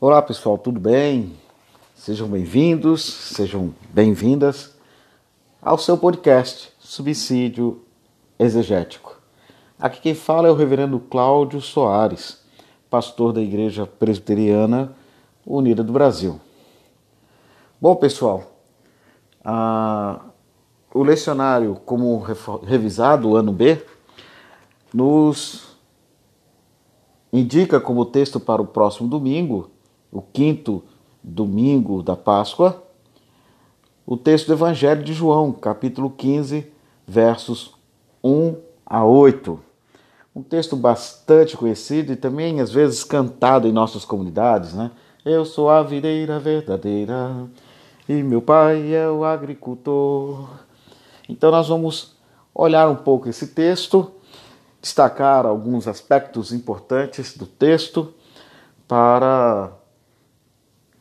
Olá pessoal, tudo bem? Sejam bem-vindos, sejam bem-vindas ao seu podcast Subsídio Exegético. Aqui quem fala é o reverendo Cláudio Soares, pastor da Igreja Presbiteriana Unida do Brasil. Bom, pessoal, o lecionário como revisado, ano B, nos indica como texto para o próximo domingo, o quinto domingo da Páscoa, o texto do Evangelho de João, capítulo 15, versos 1 a 8. Um texto bastante conhecido e também às vezes cantado em nossas comunidades, né? Eu sou a videira verdadeira e meu pai é o agricultor. Então nós vamos olhar um pouco esse texto, destacar alguns aspectos importantes do texto para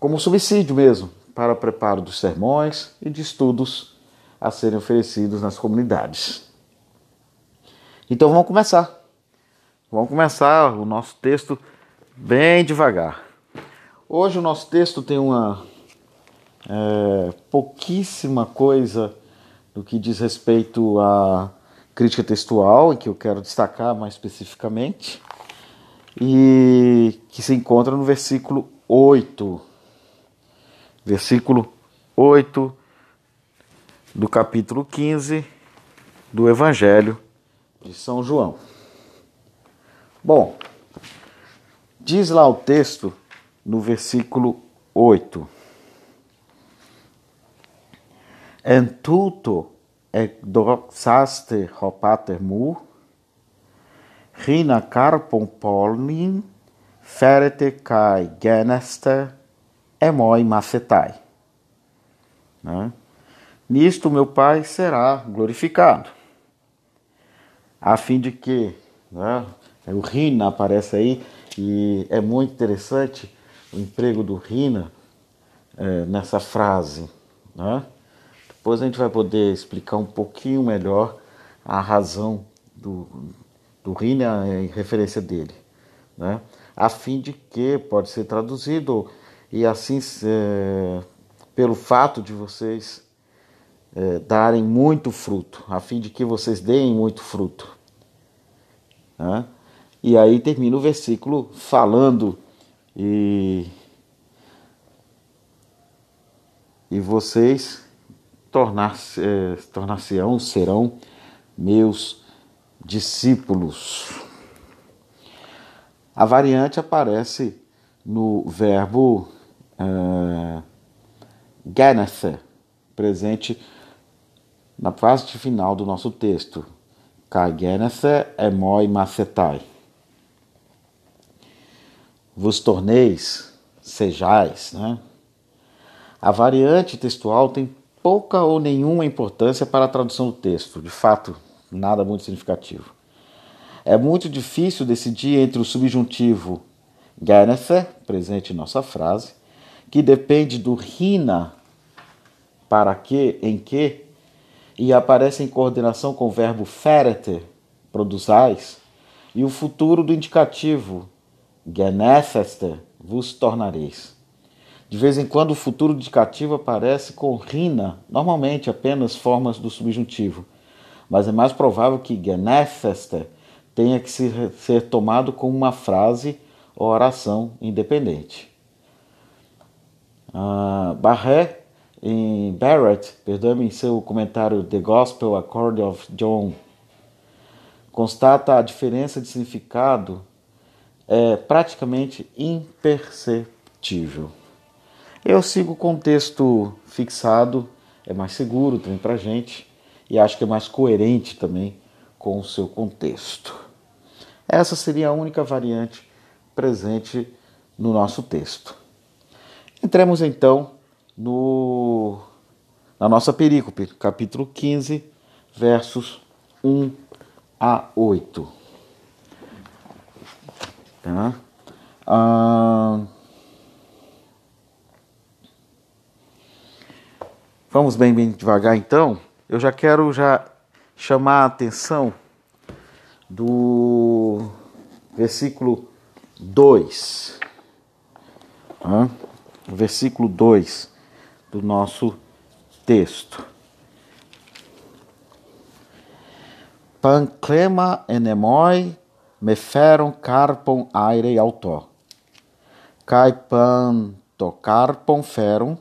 como subsídio mesmo para o preparo dos sermões e de estudos a serem oferecidos nas comunidades. Então vamos começar. Vamos começar o nosso texto bem devagar. Hoje o nosso texto tem uma é, pouquíssima coisa do que diz respeito à crítica textual, que eu quero destacar mais especificamente, e que se encontra no versículo 8. Versículo 8 do capítulo 15 do Evangelho de São João. Bom, diz lá o texto no versículo 8. En tuto ekdoxaste hopater mu, rina carpon polnin, ferete kai geneste, emoi mafetai. Né? Nisto meu Pai será glorificado, a fim de que, né, o Rina aparece aí, e é muito interessante o emprego do Rina é, nessa frase. Né? Depois a gente vai poder explicar um pouquinho melhor a razão do, do Rina em referência dele. Né? A fim de que pode ser traduzido e assim é, pelo fato de vocês é, darem muito fruto, a fim de que vocês deem muito fruto. Né? E aí termina o versículo falando e e vocês tornar-se, eh, tornar-se-ão, serão meus discípulos. A variante aparece no verbo uh, presente na parte final do nosso texto. Kagenethe emoi macetai. Vos torneis, sejais, né? A variante textual tem pouca ou nenhuma importância para a tradução do texto, de fato, nada muito significativo. É muito difícil decidir entre o subjuntivo Genefe, presente em nossa frase, que depende do rina, para que, em que, e aparece em coordenação com o verbo ferete, produzais, e o futuro do indicativo, genefeste, vos tornareis. De vez em quando o futuro indicativo aparece com rina, normalmente apenas formas do subjuntivo, mas é mais provável que genefeste tenha que ser tomado como uma frase ou oração independente. Uh, Barré, em Barrett, perdoe-me em seu comentário The Gospel Accord of John, constata a diferença de significado é praticamente imperceptível. Eu sigo o texto fixado, é mais seguro também para gente e acho que é mais coerente também com o seu contexto. Essa seria a única variante presente no nosso texto. Entremos então no, na nossa perícope, capítulo 15, versos 1 a 8. Tá? Ah, Vamos bem, bem devagar então. Eu já quero já chamar a atenção do versículo 2. Versículo 2 do nosso texto. Panclema enemoi meferon carpon aire auto. Kai pan to carpon ferum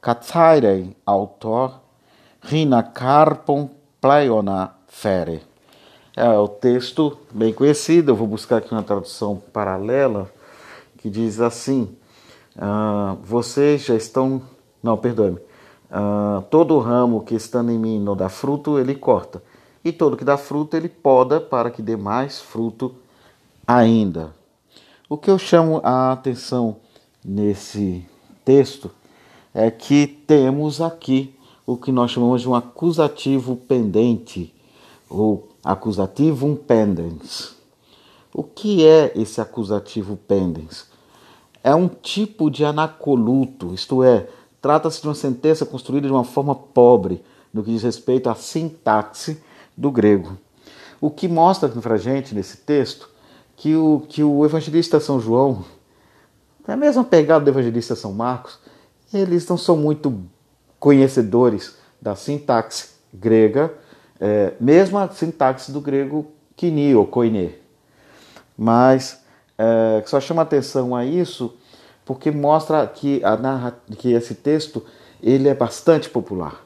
catsaire auto rina carpon pleiona fere. É o texto bem conhecido, eu vou buscar aqui uma tradução paralela que diz assim: uh, Vocês já estão. Não, perdoe-me. Uh, todo ramo que estando em mim não dá fruto, ele corta. E todo que dá fruto, ele poda para que dê mais fruto ainda. O que eu chamo a atenção nesse texto é que temos aqui o que nós chamamos de um acusativo pendente, ou acusativo pendens. O que é esse acusativo pendens? É um tipo de anacoluto, isto é, trata-se de uma sentença construída de uma forma pobre no que diz respeito à sintaxe do grego. O que mostra para a gente nesse texto que o, que o evangelista São João, é a mesma pegada do evangelista São Marcos, eles não são muito conhecedores da sintaxe grega, é, mesmo a sintaxe do grego kini ou koine. Mas é, só chama atenção a isso porque mostra que, a que esse texto ele é bastante popular.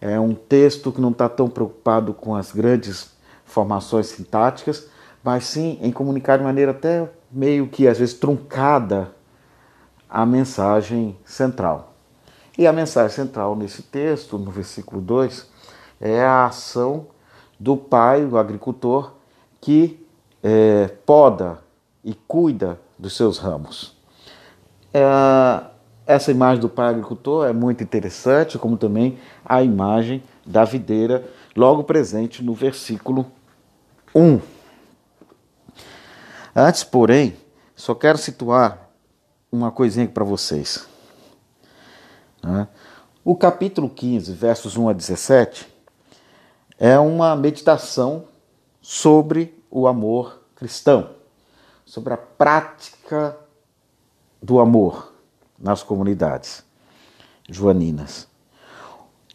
É um texto que não está tão preocupado com as grandes formações sintáticas, mas sim em comunicar de maneira até meio que às vezes truncada a mensagem central. E a mensagem central nesse texto, no versículo 2, é a ação do pai, o agricultor, que é, poda e cuida dos seus ramos. É, essa imagem do pai agricultor é muito interessante, como também a imagem da videira, logo presente no versículo 1. Antes, porém, só quero situar uma coisinha para vocês. Né? O capítulo 15, versos 1 a 17, é uma meditação sobre o amor cristão, sobre a prática do amor nas comunidades joaninas.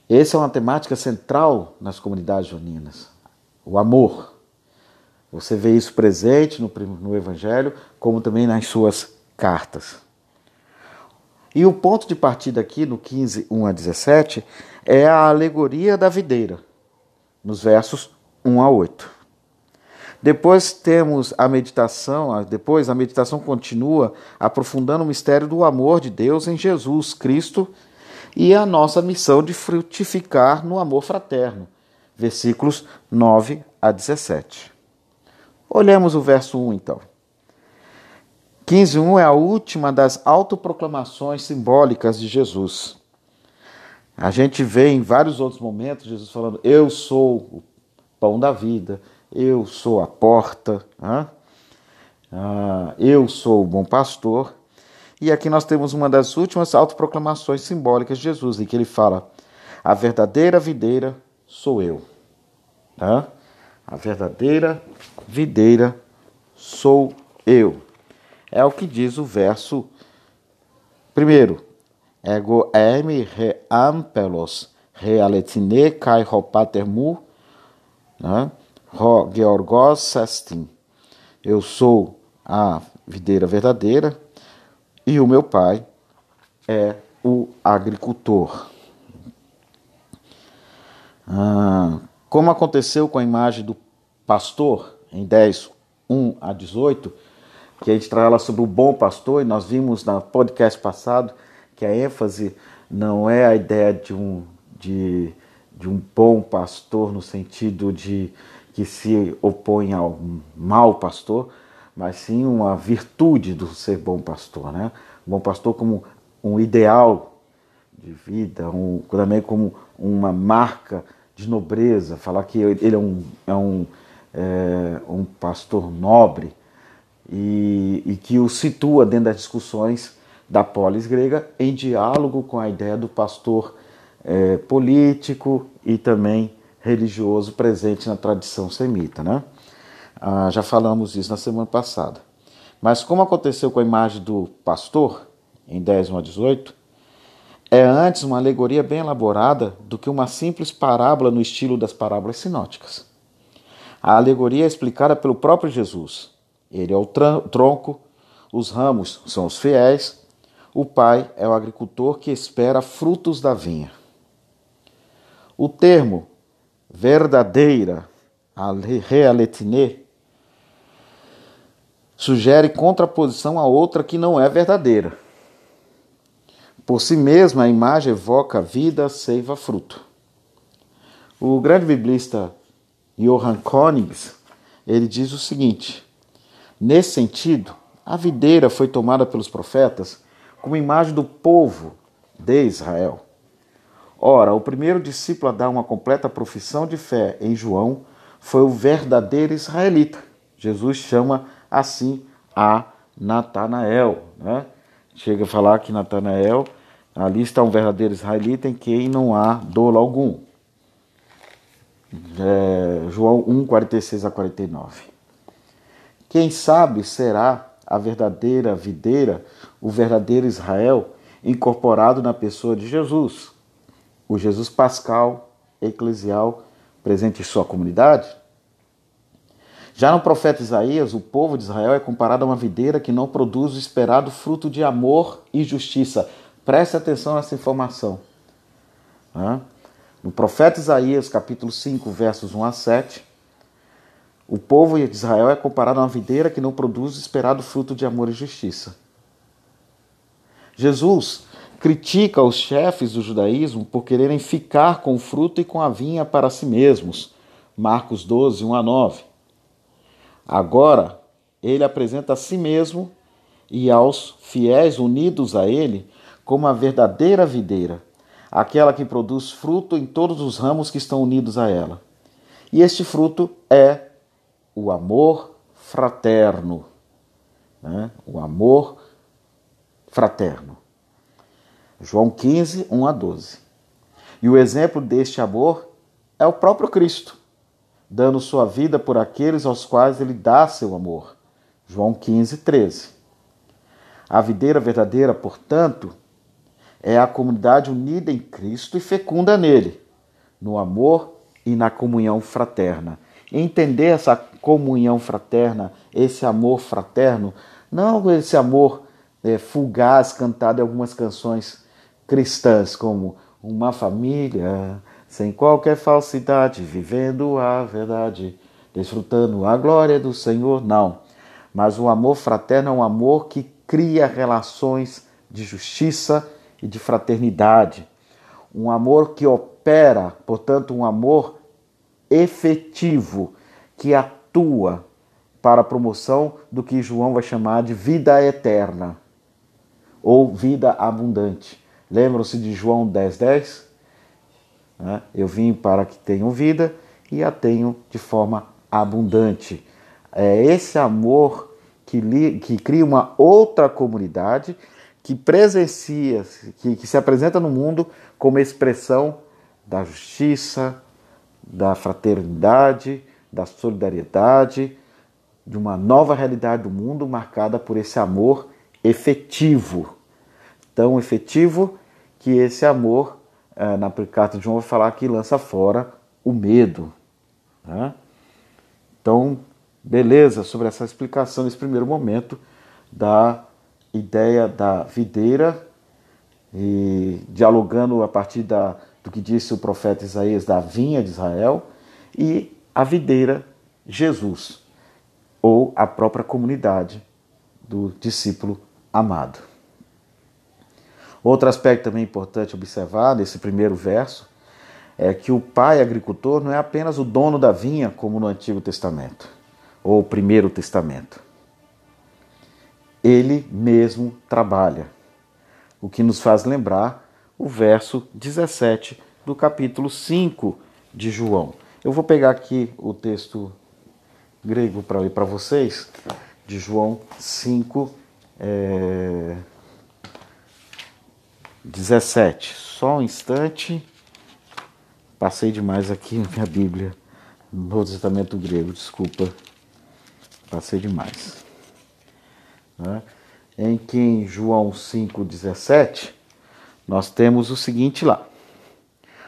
Essa é uma temática central nas comunidades joaninas, o amor. Você vê isso presente no, no Evangelho, como também nas suas cartas. E o ponto de partida aqui, no 15, 1 a 17, é a alegoria da videira, nos versos 1 a 8. Depois temos a meditação, depois a meditação continua aprofundando o mistério do amor de Deus em Jesus Cristo e a nossa missão de frutificar no amor fraterno. Versículos 9 a 17. Olhemos o verso 1 então. 15.1 é a última das autoproclamações simbólicas de Jesus. A gente vê em vários outros momentos Jesus falando: Eu sou o pão da vida, eu sou a porta, ah, eu sou o bom pastor. E aqui nós temos uma das últimas autoproclamações simbólicas de Jesus, em que ele fala: A verdadeira videira sou eu. Ah, a verdadeira videira sou eu. É o que diz o verso primeiro. Ego emi re ampelos realetine kai hopatermu, né? Georgos Sestin. Eu sou a videira verdadeira e o meu pai é o agricultor. Ah, como aconteceu com a imagem do pastor em 10, 1 a 18, que a gente traz sobre o bom pastor, e nós vimos no podcast passado que a ênfase não é a ideia de um, de, de um bom pastor no sentido de que se opõe ao mau pastor, mas sim uma virtude do ser bom pastor, né? Bom pastor como um ideal de vida, um, também como uma marca de nobreza, falar que ele é um, é um, é, um pastor nobre e, e que o situa dentro das discussões da polis grega em diálogo com a ideia do pastor é, político e também religioso presente na tradição semita. Né? Ah, já falamos isso na semana passada. Mas como aconteceu com a imagem do pastor, em 10, 1 a 18, é antes uma alegoria bem elaborada do que uma simples parábola no estilo das parábolas sinóticas. A alegoria é explicada pelo próprio Jesus. Ele é o tronco, os ramos são os fiéis, o pai é o agricultor que espera frutos da vinha. O termo verdadeira, realetine, sugere contraposição a outra que não é verdadeira. Por si mesma, a imagem evoca vida, seiva, fruto. O grande biblista Johann Konings, ele diz o seguinte: Nesse sentido, a videira foi tomada pelos profetas como imagem do povo de Israel. Ora, o primeiro discípulo a dar uma completa profissão de fé em João foi o verdadeiro israelita. Jesus chama assim a Natanael. Né? Chega a falar que Natanael, ali está um verdadeiro israelita em quem não há dolo algum é, João 1, 46 a 49. Quem sabe será a verdadeira videira, o verdadeiro Israel, incorporado na pessoa de Jesus, o Jesus pascal, eclesial, presente em sua comunidade? Já no profeta Isaías, o povo de Israel é comparado a uma videira que não produz o esperado fruto de amor e justiça. Preste atenção nessa informação. No profeta Isaías, capítulo 5, versos 1 a 7, o povo de Israel é comparado a uma videira que não produz o esperado fruto de amor e justiça. Jesus critica os chefes do judaísmo por quererem ficar com o fruto e com a vinha para si mesmos. Marcos 12, 1 a 9. Agora, ele apresenta a si mesmo e aos fiéis unidos a ele como a verdadeira videira aquela que produz fruto em todos os ramos que estão unidos a ela. E este fruto é o amor fraterno. Né? O amor fraterno. João 15, 1 a 12. E o exemplo deste amor é o próprio Cristo, dando sua vida por aqueles aos quais ele dá seu amor. João 15, 13. A videira verdadeira, portanto, é a comunidade unida em Cristo e fecunda nele, no amor e na comunhão fraterna. Entender essa comunhão fraterna, esse amor fraterno, não esse amor é, fugaz cantado em algumas canções cristãs, como uma família sem qualquer falsidade, vivendo a verdade, desfrutando a glória do Senhor. Não. Mas o amor fraterno é um amor que cria relações de justiça e de fraternidade. Um amor que opera, portanto, um amor efetivo, que atua para a promoção do que João vai chamar de vida eterna ou vida abundante. Lembram-se de João 10,10? 10? Né? Eu vim para que tenham vida e a tenham de forma abundante. É esse amor que, li, que cria uma outra comunidade que presencia, que, que se apresenta no mundo como expressão da justiça, da fraternidade, da solidariedade, de uma nova realidade do mundo marcada por esse amor efetivo. Tão efetivo que esse amor, eh, na carta de João, vai falar que lança fora o medo. Né? Então, beleza sobre essa explicação nesse primeiro momento da ideia da videira e dialogando a partir da, do que disse o profeta Isaías da vinha de Israel e a videira Jesus ou a própria comunidade do discípulo amado. Outro aspecto também importante observar nesse primeiro verso é que o pai agricultor não é apenas o dono da vinha, como no Antigo Testamento ou Primeiro Testamento ele mesmo trabalha. O que nos faz lembrar o verso 17 do capítulo 5 de João. Eu vou pegar aqui o texto grego para ler para vocês, de João 5, é, 17. Só um instante. Passei demais aqui na minha Bíblia, no Testamento grego, desculpa. Passei demais. Né? em que em João 5,17 nós temos o seguinte lá.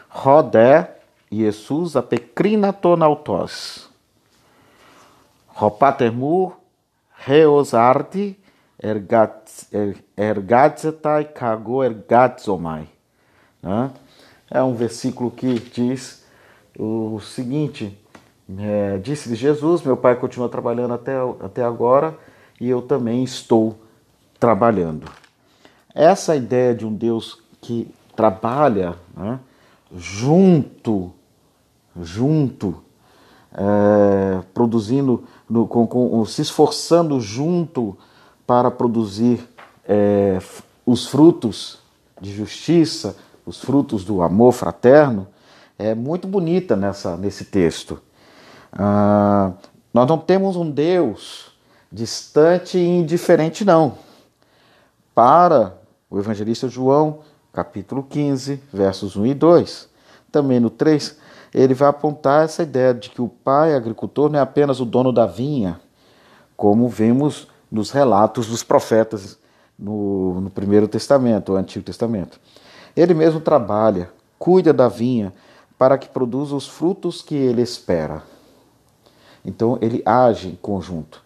Rodé Jesus apecrina tonautos. Ropatermur reosardi ergatzetai cago ergatzomai. Né? É um versículo que diz o seguinte: é, disse Jesus, meu pai continua trabalhando até, até agora e eu também estou trabalhando. Essa ideia de um Deus que trabalha né, junto, junto, é, produzindo, no, com, com, se esforçando junto para produzir é, os frutos de justiça, os frutos do amor fraterno, é muito bonita nessa, nesse texto. Ah, nós não temos um Deus distante e indiferente, não. Para o evangelista João, capítulo 15, versos 1 e 2, também no 3, ele vai apontar essa ideia de que o pai agricultor não é apenas o dono da vinha, como vemos nos relatos dos profetas no, no Primeiro Testamento, o Antigo Testamento. Ele mesmo trabalha, cuida da vinha para que produza os frutos que ele espera. Então ele age em conjunto.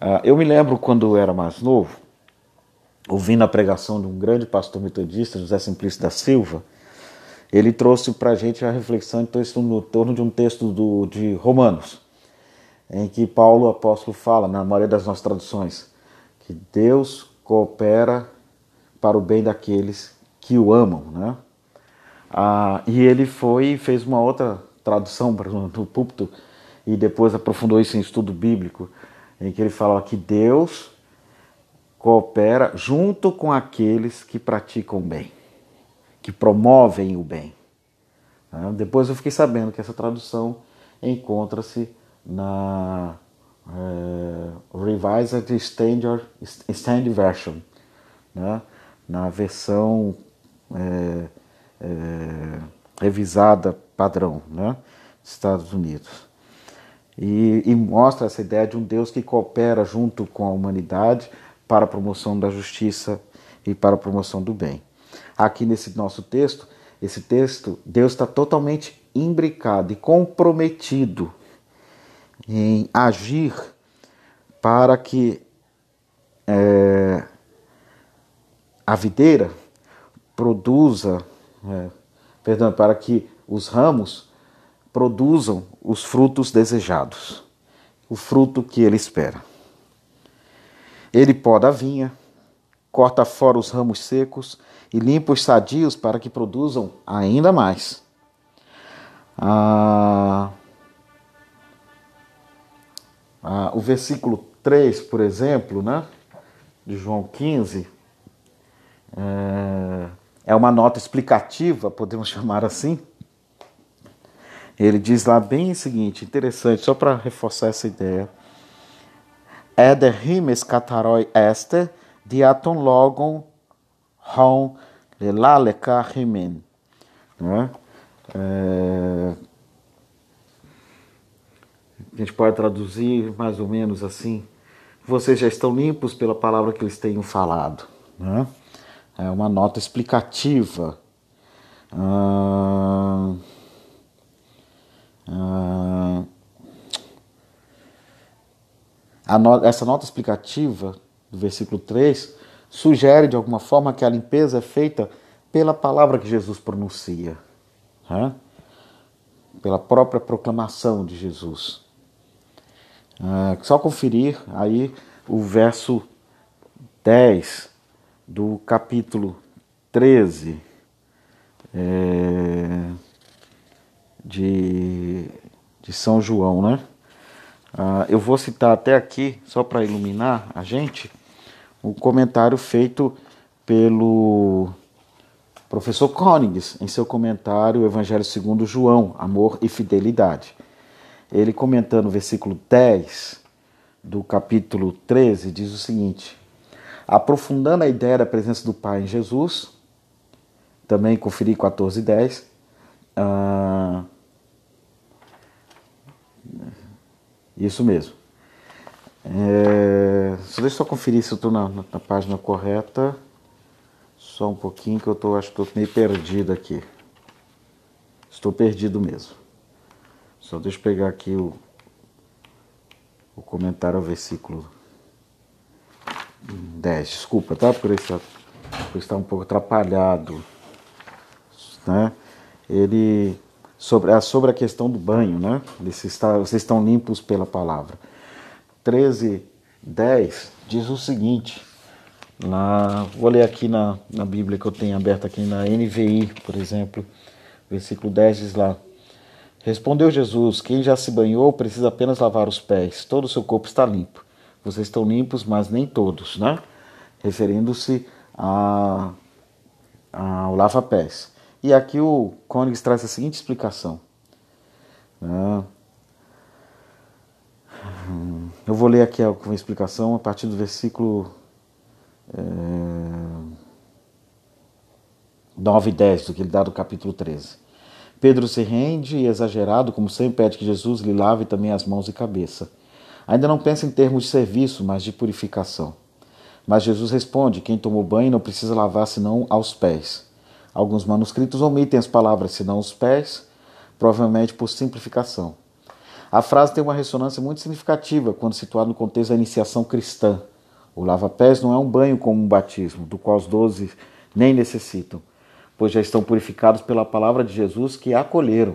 Uh, eu me lembro quando eu era mais novo, ouvindo a pregação de um grande pastor metodista, José Simplício da Silva, ele trouxe para a gente a reflexão então, no torno de um texto do, de Romanos, em que Paulo, apóstolo, fala, na maioria das nossas traduções, que Deus coopera para o bem daqueles que o amam. Né? Ah, e ele foi e fez uma outra tradução no púlpito e depois aprofundou isso em estudo bíblico, em que ele fala que Deus coopera junto com aqueles que praticam bem, que promovem o bem. Né? Depois eu fiquei sabendo que essa tradução encontra-se na é, Revised Standard, Stand Version, né? na versão é, é, revisada padrão né? dos Estados Unidos. E, e mostra essa ideia de um Deus que coopera junto com a humanidade para a promoção da justiça e para a promoção do bem. Aqui nesse nosso texto, esse texto, Deus está totalmente imbricado e comprometido em agir para que é, a videira produza, é, perdão, para que os ramos produzam os frutos desejados, o fruto que ele espera. Ele poda a vinha, corta fora os ramos secos e limpa os sadios para que produzam ainda mais. Ah, ah, o versículo 3, por exemplo, né, de João 15, é, é uma nota explicativa, podemos chamar assim, ele diz lá bem o seguinte, interessante, só para reforçar essa ideia. Eder rimes kataroi este diaton logon hon lelaleka rimen. Né? É... A gente pode traduzir mais ou menos assim. Vocês já estão limpos pela palavra que eles tenham falado. Né? É uma nota explicativa. Ah... Ah, no, essa nota explicativa do versículo 3 sugere de alguma forma que a limpeza é feita pela palavra que Jesus pronuncia, né? pela própria proclamação de Jesus. Ah, só conferir aí o verso 10 do capítulo 13. É de, de São João, né? Ah, eu vou citar até aqui, só para iluminar a gente, o comentário feito pelo professor Königs em seu comentário Evangelho segundo João, Amor e Fidelidade. Ele comentando o versículo 10 do capítulo 13, diz o seguinte: aprofundando a ideia da presença do Pai em Jesus, também conferi 14 e 10, ah, isso mesmo. É, deixa eu só conferir se eu estou na, na, na, página correta. Só um pouquinho que eu tô, acho que estou meio perdido aqui. Estou perdido mesmo. Só deixa eu pegar aqui o, o comentário ao versículo 10. Desculpa, tá? Por por estar um pouco atrapalhado. Né? Ele sobre, é sobre a questão do banho, né? Está, vocês estão limpos pela palavra. 13, 10 diz o seguinte. Lá, vou ler aqui na, na Bíblia que eu tenho aberta aqui na NVI, por exemplo. Versículo 10 diz lá: Respondeu Jesus: Quem já se banhou precisa apenas lavar os pés, todo o seu corpo está limpo. Vocês estão limpos, mas nem todos, né? Referindo-se ao lava-pés. E aqui o Cônigs traz a seguinte explicação. Né? Eu vou ler aqui uma explicação a partir do versículo é, 9 e 10 do que ele dá do capítulo 13. Pedro se rende e, exagerado, como sempre, pede que Jesus lhe lave também as mãos e cabeça. Ainda não pensa em termos de serviço, mas de purificação. Mas Jesus responde: quem tomou banho não precisa lavar senão aos pés. Alguns manuscritos omitem as palavras senão os pés, provavelmente por simplificação. A frase tem uma ressonância muito significativa quando situada no contexto da iniciação cristã. O lava-pés não é um banho como um batismo, do qual os doze nem necessitam, pois já estão purificados pela palavra de Jesus que acolheram,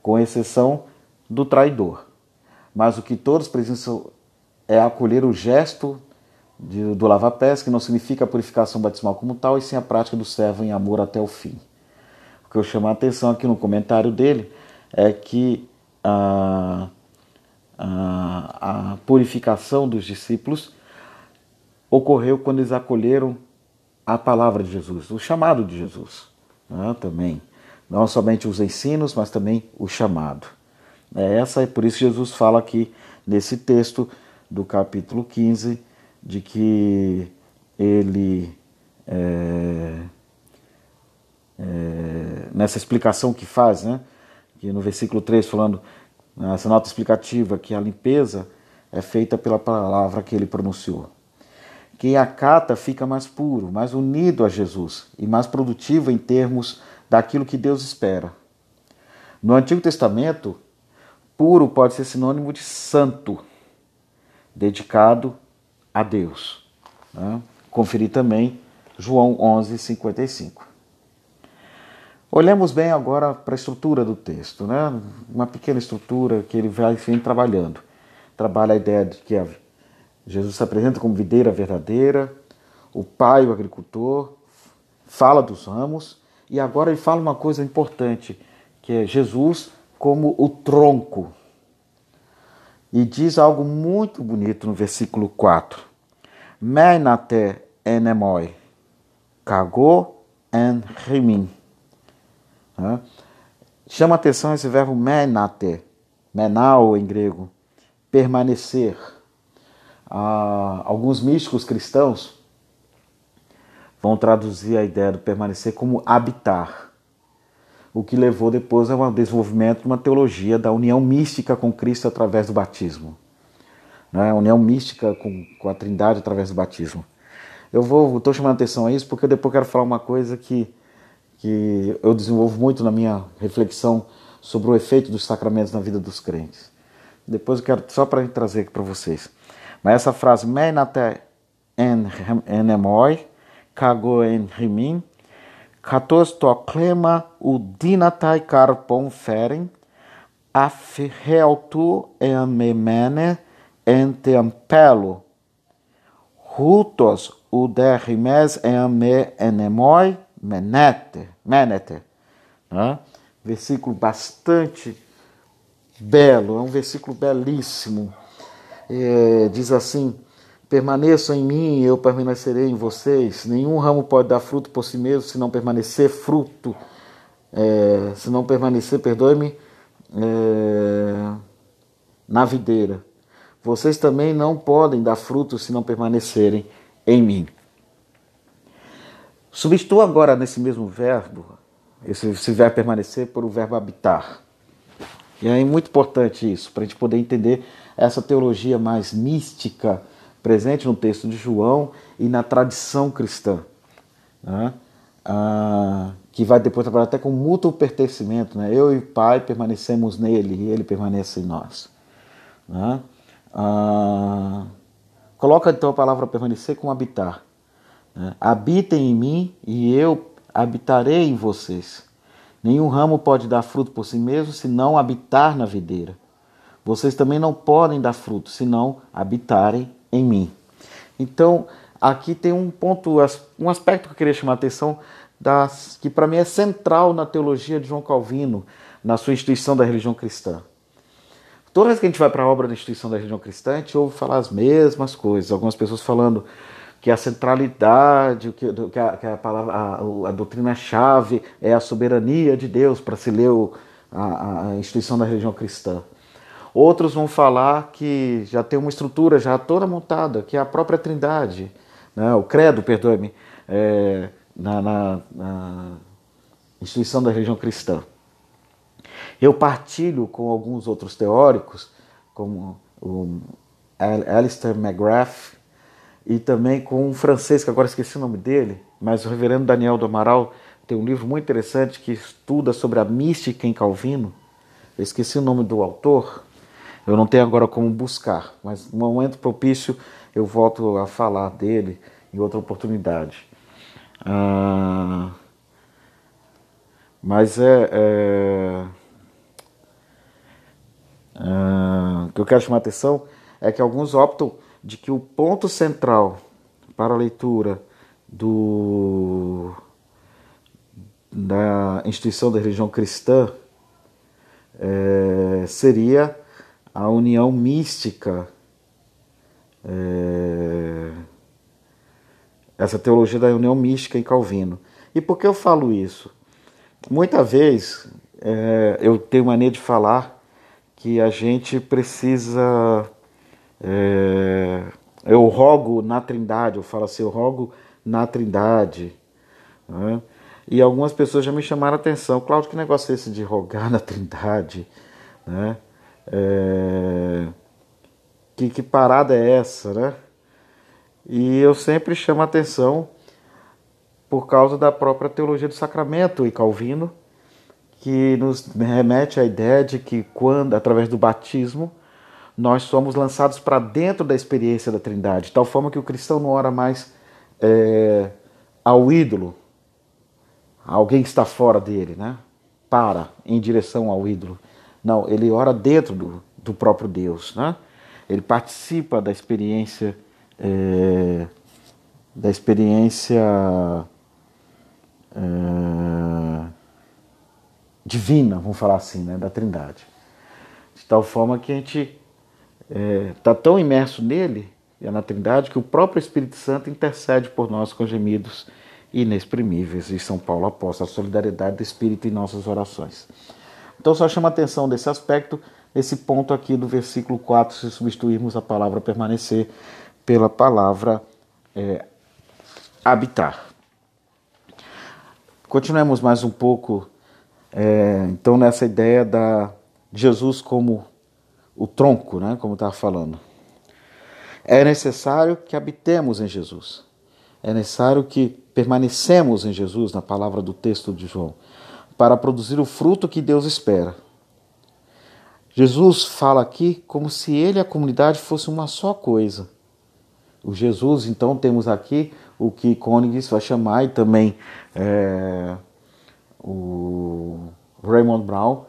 com exceção do traidor. Mas o que todos precisam é acolher o gesto de, do lava-pés, que não significa a purificação batismal como tal, e sim a prática do servo em amor até o fim. O que eu chamo a atenção aqui no comentário dele é que a, a, a purificação dos discípulos ocorreu quando eles acolheram a palavra de Jesus, o chamado de Jesus né, também. Não somente os ensinos, mas também o chamado. É essa é por isso que Jesus fala aqui nesse texto do capítulo 15 de que ele é, é, nessa explicação que faz, né, que no versículo 3 falando nessa nota explicativa que a limpeza é feita pela palavra que ele pronunciou. Quem acata fica mais puro, mais unido a Jesus e mais produtivo em termos daquilo que Deus espera. No Antigo Testamento, puro pode ser sinônimo de santo, dedicado a Deus. Né? Conferir também João 11, 55. Olhemos bem agora para a estrutura do texto, né? uma pequena estrutura que ele vai trabalhando. Trabalha a ideia de que Jesus se apresenta como videira verdadeira, o pai, o agricultor, fala dos ramos, e agora ele fala uma coisa importante, que é Jesus como o tronco. E diz algo muito bonito no versículo 4. Meinate enemoi, cagou en rimin. Chama atenção esse verbo menate, menal em grego, permanecer. Ah, alguns místicos cristãos vão traduzir a ideia do permanecer como habitar, o que levou depois ao desenvolvimento de uma teologia da união mística com Cristo através do batismo né? a união mística com, a Trindade através do batismo. Eu vou, estou chamando atenção a isso porque depois quero falar uma coisa que, que eu desenvolvo muito na minha reflexão sobre o efeito dos sacramentos na vida dos crentes. Depois eu quero só para trazer aqui para vocês. Mas essa frase, menate en enemoi, cago en rimin, katos to klema u dinatai carpon feren, afreautu en memene, entampelo, rutos uderrimes eme enemoi menete, menete. Né? Versículo bastante belo, é um versículo belíssimo. É, diz assim: Permaneçam em mim eu permanecerei em vocês. Nenhum ramo pode dar fruto por si mesmo se não permanecer fruto. É, se não permanecer, perdoe-me, é, na videira. Vocês também não podem dar frutos se não permanecerem em mim. Substitua agora nesse mesmo verbo, esse, esse verbo permanecer, por o verbo habitar. E é muito importante isso, para a gente poder entender essa teologia mais mística presente no texto de João e na tradição cristã, né? ah, que vai depois trabalhar até com mútuo pertencimento. Né? Eu e o Pai permanecemos nele e ele permanece em nós. Né? Ah, coloca então a palavra permanecer com habitar. Né? Habitem em mim e eu habitarei em vocês. Nenhum ramo pode dar fruto por si mesmo se não habitar na videira. Vocês também não podem dar fruto se não habitarem em mim. Então, aqui tem um ponto, um aspecto que eu queria chamar a atenção, das, que para mim é central na teologia de João Calvino, na sua instituição da religião cristã. Toda vez que a gente vai para a obra da instituição da religião cristã, a gente ouve falar as mesmas coisas. Algumas pessoas falando que a centralidade, que, a, que a, palavra, a, a doutrina-chave é a soberania de Deus para se ler o, a, a instituição da religião cristã. Outros vão falar que já tem uma estrutura já toda montada, que é a própria Trindade, né? o credo, perdoe-me, é, na, na, na instituição da religião cristã. Eu partilho com alguns outros teóricos, como o Alistair McGrath, e também com um francês, que agora esqueci o nome dele, mas o reverendo Daniel do Amaral tem um livro muito interessante que estuda sobre a mística em Calvino. Eu esqueci o nome do autor, eu não tenho agora como buscar, mas no momento propício eu volto a falar dele em outra oportunidade. Ah, mas é, é ah, o que eu quero chamar a atenção é que alguns optam de que o ponto central para a leitura do, da instituição da religião cristã é, seria a união mística, é, essa teologia da união mística em Calvino. E por que eu falo isso? Muita vez é, eu tenho mania de falar que a gente precisa. É, eu rogo na Trindade, eu falo assim, eu rogo na Trindade. Né? E algumas pessoas já me chamaram a atenção. Cláudio, que negócio é esse de rogar na Trindade? Né? É, que, que parada é essa, né? E eu sempre chamo a atenção por causa da própria teologia do sacramento e Calvino, que nos remete à ideia de que quando, através do batismo, nós somos lançados para dentro da experiência da Trindade, de tal forma que o cristão não ora mais é, ao ídolo, alguém que está fora dele, né? Para em direção ao ídolo. Não, ele ora dentro do, do próprio Deus, né? Ele participa da experiência é, da experiência é, divina, vamos falar assim, né, da Trindade. De tal forma que a gente está é, tão imerso nele, na Trindade, que o próprio Espírito Santo intercede por nós com gemidos inexprimíveis. E São Paulo aposta a solidariedade do Espírito em nossas orações. Então, só chama atenção desse aspecto, esse ponto aqui do versículo 4, se substituirmos a palavra permanecer pela palavra é, habitar. Continuemos mais um pouco, é, então, nessa ideia da Jesus como o tronco, né, como estava falando. É necessário que habitemos em Jesus. É necessário que permanecemos em Jesus, na palavra do texto de João, para produzir o fruto que Deus espera. Jesus fala aqui como se ele e a comunidade fossem uma só coisa. O Jesus, então, temos aqui o que Koenigs vai chamar e também é, o Raymond Brown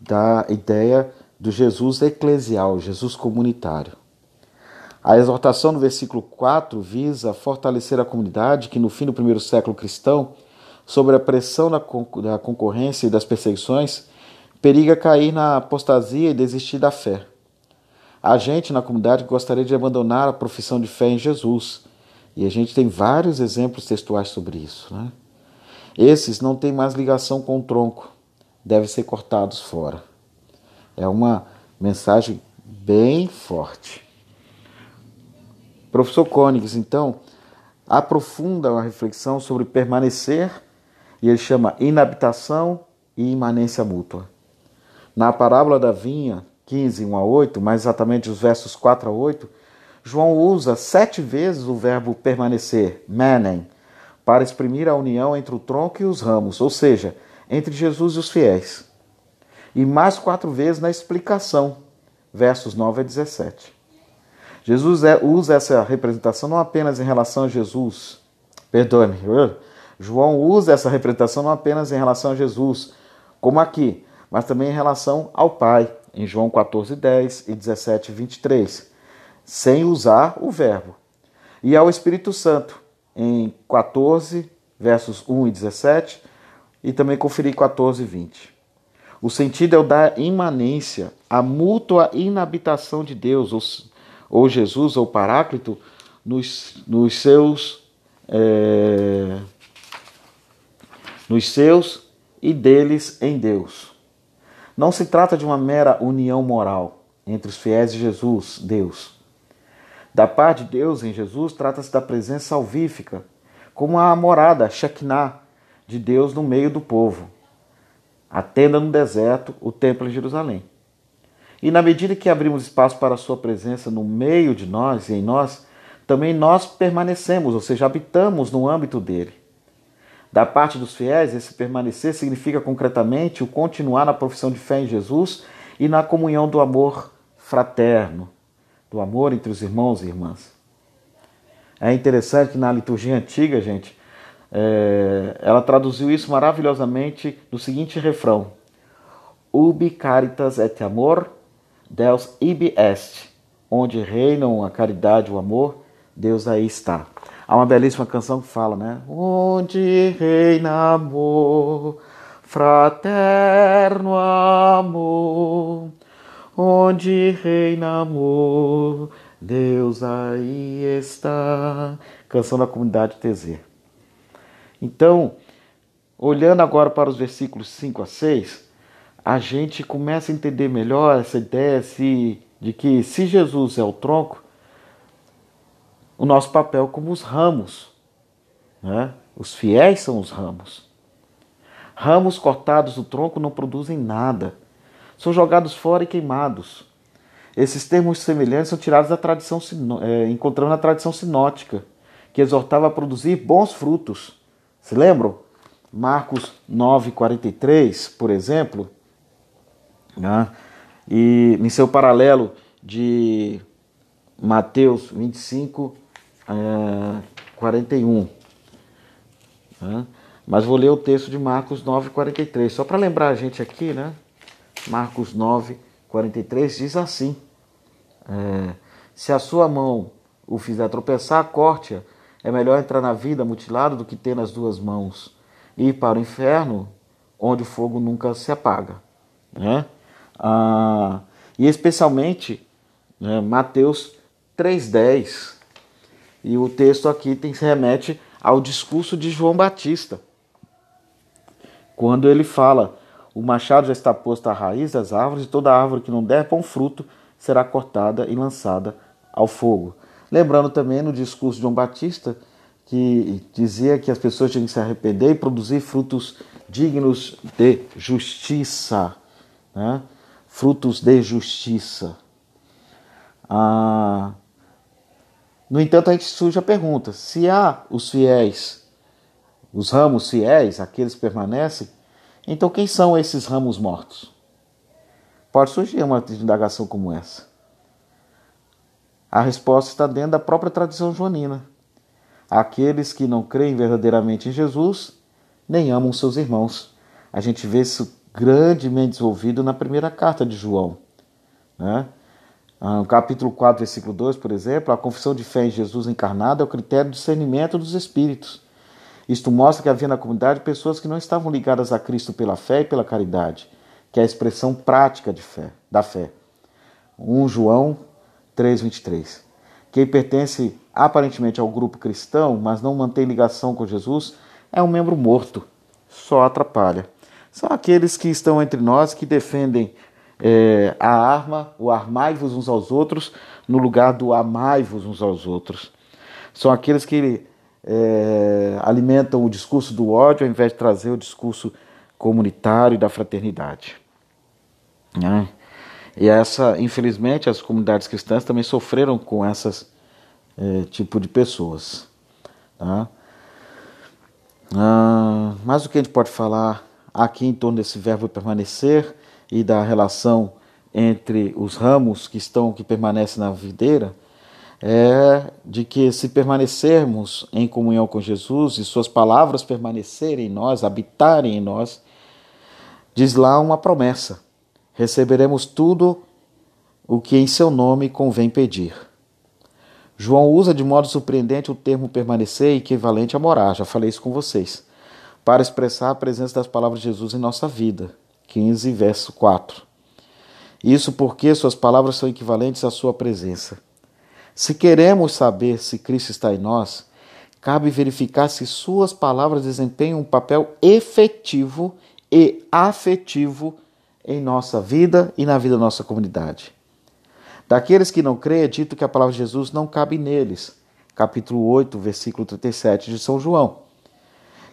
da ideia do Jesus eclesial, Jesus comunitário. A exortação no versículo 4 visa fortalecer a comunidade que, no fim do primeiro século cristão, sob a pressão da concorrência e das perseguições, periga cair na apostasia e desistir da fé. Há gente na comunidade gostaria de abandonar a profissão de fé em Jesus. E a gente tem vários exemplos textuais sobre isso. Né? Esses não têm mais ligação com o tronco, devem ser cortados fora. É uma mensagem bem forte. Professor Cônigs, então, aprofunda uma reflexão sobre permanecer, e ele chama inabitação e imanência mútua. Na parábola da vinha, 15, 1 a 8, mais exatamente os versos 4 a 8, João usa sete vezes o verbo permanecer, manem, para exprimir a união entre o tronco e os ramos, ou seja, entre Jesus e os fiéis. E mais quatro vezes na explicação, versos 9 a 17. Jesus é, usa essa representação não apenas em relação a Jesus, perdoe-me, João usa essa representação não apenas em relação a Jesus, como aqui, mas também em relação ao Pai, em João 14, 10 e 17, 23, sem usar o verbo. E ao Espírito Santo, em 14, versos 1 e 17, e também conferir 14 e 20. O sentido é o da imanência, a mútua inabitação de Deus, ou, ou Jesus, ou Paráclito, nos, nos seus. É, nos seus e deles em Deus. Não se trata de uma mera união moral entre os fiéis de Jesus, Deus. Da parte de Deus em Jesus, trata-se da presença salvífica, como a morada, Shekinah, de Deus no meio do povo. A tenda no deserto, o templo em Jerusalém. E na medida que abrimos espaço para a sua presença no meio de nós e em nós, também nós permanecemos, ou seja, habitamos no âmbito dele. Da parte dos fiéis, esse permanecer significa concretamente o continuar na profissão de fé em Jesus e na comunhão do amor fraterno, do amor entre os irmãos e irmãs. É interessante que na liturgia antiga, gente, é, ela traduziu isso maravilhosamente no seguinte refrão: Ubi caritas et amor, Deus ibi est. Onde reinam a caridade e o amor, Deus aí está. Há uma belíssima canção que fala, né? Onde reina amor, fraterno amor, onde reina amor, Deus aí está. Canção da comunidade TZ. Então, olhando agora para os versículos 5 a 6, a gente começa a entender melhor essa ideia de que se Jesus é o tronco, o nosso papel como os ramos. Né? Os fiéis são os ramos. Ramos cortados do tronco não produzem nada. São jogados fora e queimados. Esses termos semelhantes são tirados da tradição, é, encontramos na tradição sinótica, que exortava a produzir bons frutos. Se lembram? Marcos 9,43, por exemplo, né? e em seu paralelo de Mateus 25, é, 41. Né? Mas vou ler o texto de Marcos 9, 43. Só para lembrar a gente aqui, né? Marcos 9, 43 diz assim: é, Se a sua mão o fizer tropeçar, corte-a. É melhor entrar na vida mutilado do que ter nas duas mãos e ir para o inferno, onde o fogo nunca se apaga. Né? Ah, e especialmente né, Mateus 3,10 e o texto aqui tem, se remete ao discurso de João Batista, quando ele fala: O machado já está posto à raiz das árvores, e toda árvore que não der bom fruto será cortada e lançada ao fogo. Lembrando também no discurso de João Batista que dizia que as pessoas tinham que se arrepender e produzir frutos dignos de justiça. Né? Frutos de justiça. Ah, no entanto, a gente surge a pergunta: se há os fiéis, os ramos fiéis, aqueles que permanecem, então quem são esses ramos mortos? Pode surgir uma indagação como essa. A resposta está dentro da própria tradição joanina. Aqueles que não creem verdadeiramente em Jesus, nem amam seus irmãos. A gente vê isso grandemente desenvolvido na primeira carta de João. Né? Ah, no capítulo 4, versículo 2, por exemplo, a confissão de fé em Jesus encarnado é o critério de discernimento dos espíritos. Isto mostra que havia na comunidade pessoas que não estavam ligadas a Cristo pela fé e pela caridade, que é a expressão prática de fé, da fé. 1 João 3:23. Quem pertence aparentemente ao grupo cristão, mas não mantém ligação com Jesus, é um membro morto, só atrapalha. São aqueles que estão entre nós que defendem é, a arma, o armai-vos uns aos outros, no lugar do amai-vos uns aos outros. São aqueles que é, alimentam o discurso do ódio ao invés de trazer o discurso comunitário e da fraternidade. Né? E essa, infelizmente, as comunidades cristãs também sofreram com essas é, tipo de pessoas. Tá? Ah, mas o que a gente pode falar aqui em torno desse verbo permanecer e da relação entre os ramos que estão que permanecem na videira é de que se permanecermos em comunhão com Jesus e suas palavras permanecerem em nós, habitarem em nós, diz lá uma promessa: receberemos tudo o que em seu nome convém pedir. João usa de modo surpreendente o termo permanecer equivalente a morar, já falei isso com vocês, para expressar a presença das palavras de Jesus em nossa vida. 15, verso 4. Isso porque suas palavras são equivalentes à sua presença. Se queremos saber se Cristo está em nós, cabe verificar se suas palavras desempenham um papel efetivo e afetivo em nossa vida e na vida da nossa comunidade. Daqueles que não creem, é dito que a palavra de Jesus não cabe neles. Capítulo 8, versículo 37 de São João.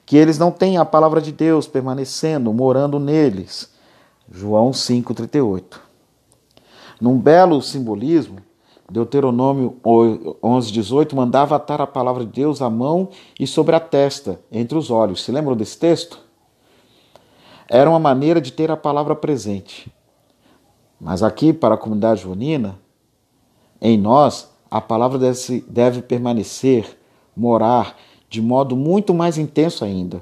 Que eles não têm a palavra de Deus permanecendo, morando neles. João 5,38. Num belo simbolismo, Deuteronômio 11,18 mandava atar a palavra de Deus à mão e sobre a testa, entre os olhos. Se lembram desse texto? Era uma maneira de ter a palavra presente. Mas aqui, para a comunidade junina, em nós, a palavra deve, deve permanecer, morar, de modo muito mais intenso ainda.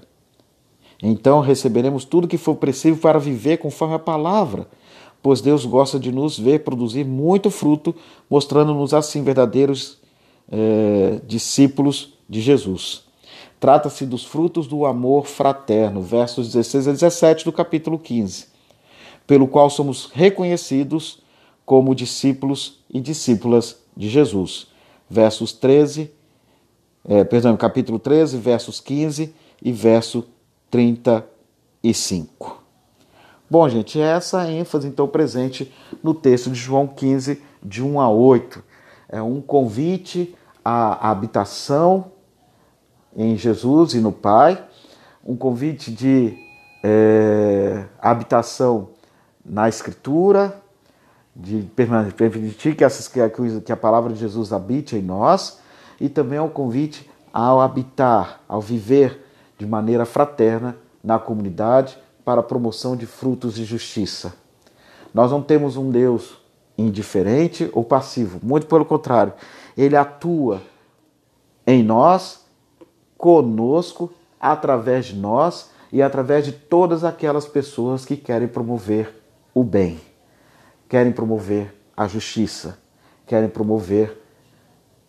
Então receberemos tudo que for preciso para viver conforme a palavra, pois Deus gosta de nos ver produzir muito fruto, mostrando-nos assim verdadeiros é, discípulos de Jesus. Trata-se dos frutos do amor fraterno, versos 16 a 17 do capítulo 15, pelo qual somos reconhecidos como discípulos e discípulas de Jesus. Versos 13, é, perdão, capítulo 13, versos 15 e verso 35. Bom, gente, essa ênfase então presente no texto de João 15, de 1 a 8. É um convite à habitação em Jesus e no Pai, um convite de é, habitação na Escritura, de permitir que, essas, que a palavra de Jesus habite em nós, e também ao convite ao habitar, ao viver de maneira fraterna na comunidade para a promoção de frutos de justiça. Nós não temos um Deus indiferente ou passivo, muito pelo contrário, ele atua em nós, conosco, através de nós e através de todas aquelas pessoas que querem promover o bem querem promover a justiça, querem promover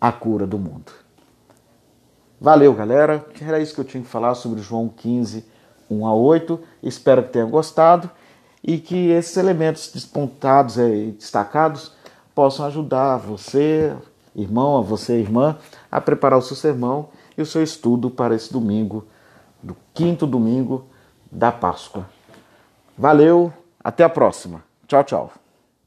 a cura do mundo. Valeu, galera. Era isso que eu tinha que falar sobre João 15, 1 a 8. Espero que tenham gostado e que esses elementos despontados e destacados possam ajudar você, irmão, a você, irmã, a preparar o seu sermão e o seu estudo para esse domingo, do quinto domingo da Páscoa. Valeu, até a próxima. Tchau, tchau.